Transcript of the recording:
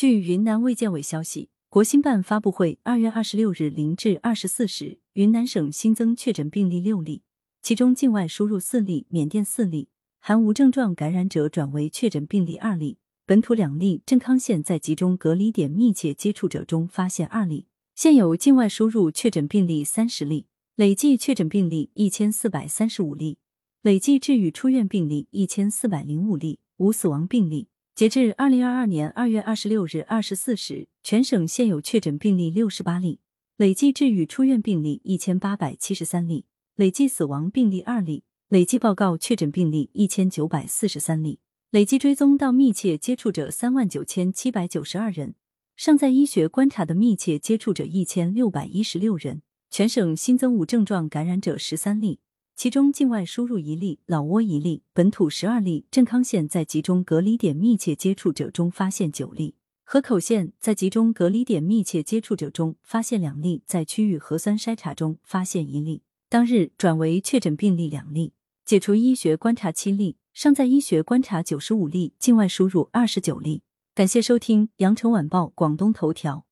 据云南卫健委消息，国新办发布会二月二十六日零至二十四时，云南省新增确诊病例六例，其中境外输入四例，缅甸四例，含无症状感染者转为确诊病例二例，本土两例。镇康县在集中隔离点密切接触者中发现二例，现有境外输入确诊病例三十例，累计确诊病例一千四百三十五例，累计治愈出院病例一千四百零五例，无死亡病例。截至二零二二年二月二十六日二十四时，全省现有确诊病例六十八例，累计治愈出院病例一千八百七十三例，累计死亡病例二例，累计报告确诊病例一千九百四十三例，累计追踪到密切接触者三万九千七百九十二人，尚在医学观察的密切接触者一千六百一十六人。全省新增无症状感染者十三例。其中境外输入一例，老挝一例，本土十二例。镇康县在集中隔离点密切接触者中发现九例，河口县在集中隔离点密切接触者中发现两例，在区域核酸筛查中发现一例，当日转为确诊病例两例，解除医学观察七例，尚在医学观察九十五例，境外输入二十九例。感谢收听羊城晚报广东头条。